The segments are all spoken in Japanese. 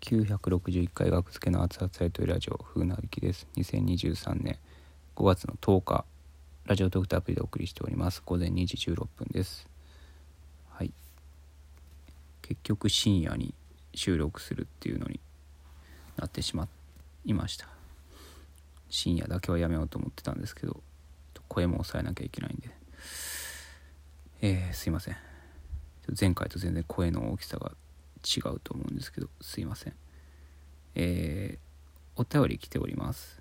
961回学付けの熱々やりとりラジオ風なびきです。2023年5月の10日ラジオトークとアプリでお送りしております。午前2時16分です。はい。結局深夜に収録するっていうのになってしまいました。深夜だけはやめようと思ってたんですけど声も抑えなきゃいけないんで。えー、すいません。前回と全然声の大きさが違うと思うんですけどすいません。えー、お便り来ております。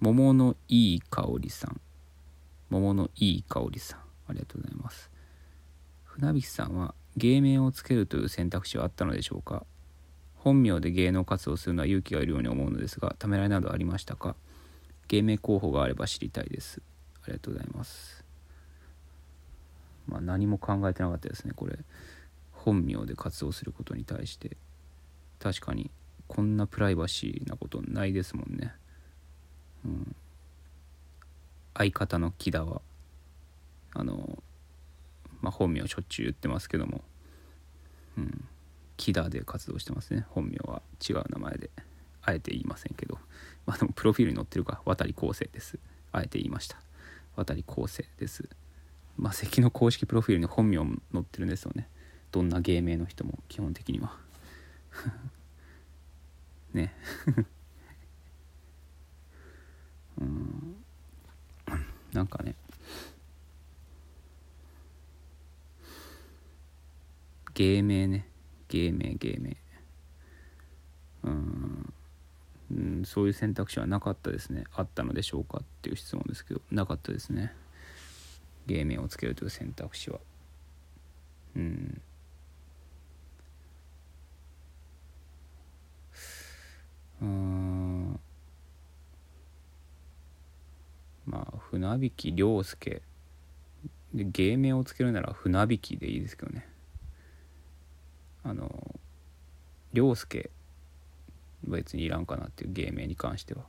桃のいい香りさん。桃のいい香りさん。ありがとうございます。船引さんは芸名をつけるという選択肢はあったのでしょうか。本名で芸能活動するのは勇気がいるように思うのですがためらいなどありましたか。芸名候補があれば知りたいです。ありがとうございます。まあ何も考えてなかったですねこれ。本名で活動することに対して確かにこんなプライバシーなことないですもんね、うん、相方の木田はあのまあ本名しょっちゅう言ってますけども。うん。木田で活動してますね。本名は違う名前で。あえて言いませんけど。まあでもプロフィールに載ってるか渡康生です。あえて言いました。渡康生です。まあ関の公式プロフィールに本名も載ってるんですよね。どんな芸名の人も基本的には。ね。うん。なんかね。芸名ね。芸名芸名。うん。うんそういう選択肢はなかったですね。あったのでしょうかっていう質問ですけどなかったですね。芸名をつけるという選択肢は。うんまあ船引亮介。で芸名をつけるなら船引きでいいですけどね。あの亮介別にいらんかなっていう芸名に関しては。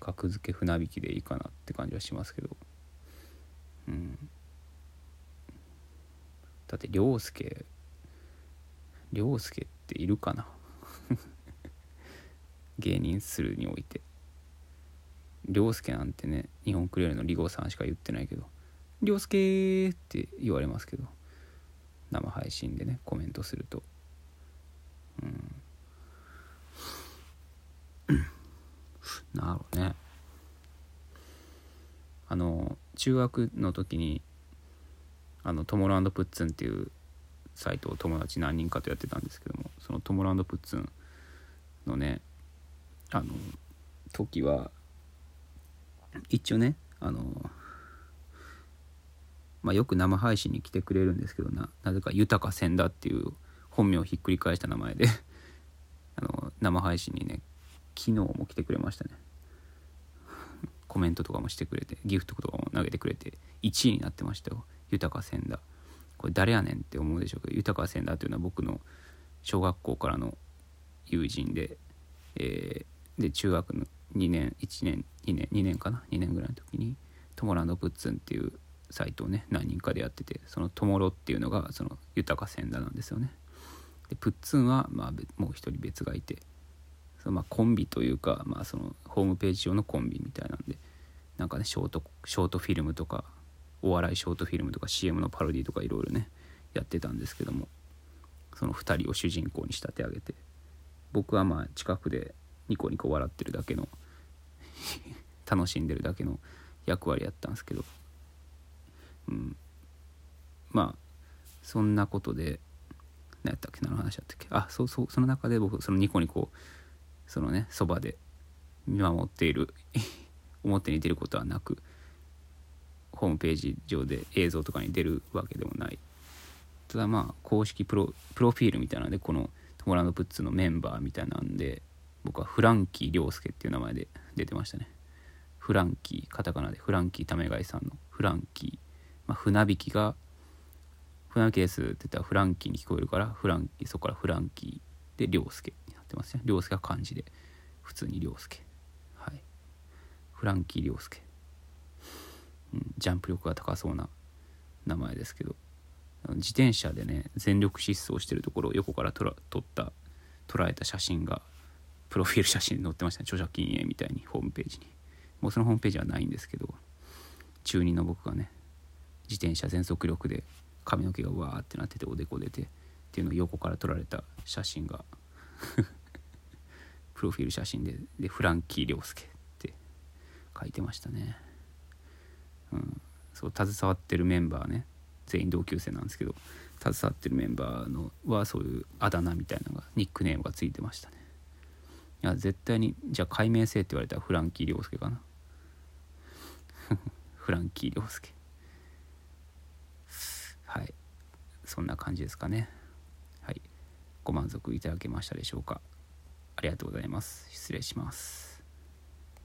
格付け船引きでいいかなって感じはしますけど。うん。だって亮介亮介っているかな。芸人するにおいて。涼介なんてね日本クレールのリゴさんしか言ってないけど「涼介」って言われますけど生配信でねコメントすると。うん。なるほどね。あの中学の時にあのトモロプッツンっていうサイトを友達何人かとやってたんですけどもそのトモロプッツンのねあの時は一応ねあのまあよく生配信に来てくれるんですけどななぜか豊か千田っていう本名をひっくり返した名前で あの生配信にね昨日も来てくれましたね。コメントとかもしてくれてギフトとかも投げてくれて1位になってましたよ。豊か千田これ誰やねんって思うでしょうけど豊か千田というのは僕の小学校からの友人で、えー、で中学の2年1年2年2年かな？2年ぐらいの時にトモランドプッツンっていうサイトをね何人かでやっててそのトモロっていうのがその豊か千田なんですよね。でプッツンはまあもう一人別がいてそのまあコンビというか、まあ、そのホームページ上のコンビみたいなんでなんかねショートショートフィルムとかお笑いショートフィルムとか CM のパロディとかいろいろねやってたんですけどもその2人を主人公に仕立て上げて僕はまあ近くでニコニコ笑ってるだけの 楽しんでるだけの役割やったんですけど、うん、まあそんなことで何やったっけ何の話だったっけ。あそうそうその中で僕そのニコニコそのねそばで見守っている表に出ることはなくホームページ上で映像とかに出るわけでもない。ただまあ公式プロフィールみたいなのでこのトモランドプッツのメンバーみたいなんで僕はフランキー涼介っていう名前で出てましたね。フランキーカタカナでフランキーためがいさんのフランキー、まあ、船引きが船引きですって言ったらフランキーに聞こえるからフランキーそこからフランキーで涼介になってますね。涼介は漢字で普通に涼介。はい。フランキー涼介、うん、ジャンプ力が高そうな名前ですけど。自転車でね全力疾走してるところを横から撮ら撮った捉えた写真がプロフィール写真載ってましたね。著作権へみたいにホームページに。もうそのホームページはないんですけど中2の僕がね自転車全速力で髪の毛がわーってなってておでこ出てっていうのを横から撮られた写真が プロフィール写真ででフランキー涼介って書いてましたね。うん。そう携わってるメンバーね全員同級生なんですけど携わってるメンバーのはそういうあだ名みたいなのがニックネームがついてましたね。いや絶対にじゃあ解明性って言われたらフランキー涼介かな。フランキー涼 介。はい。そんな感じですかね。はい。ご満足いただけましたでしょうか。ありがとうございます。失礼します。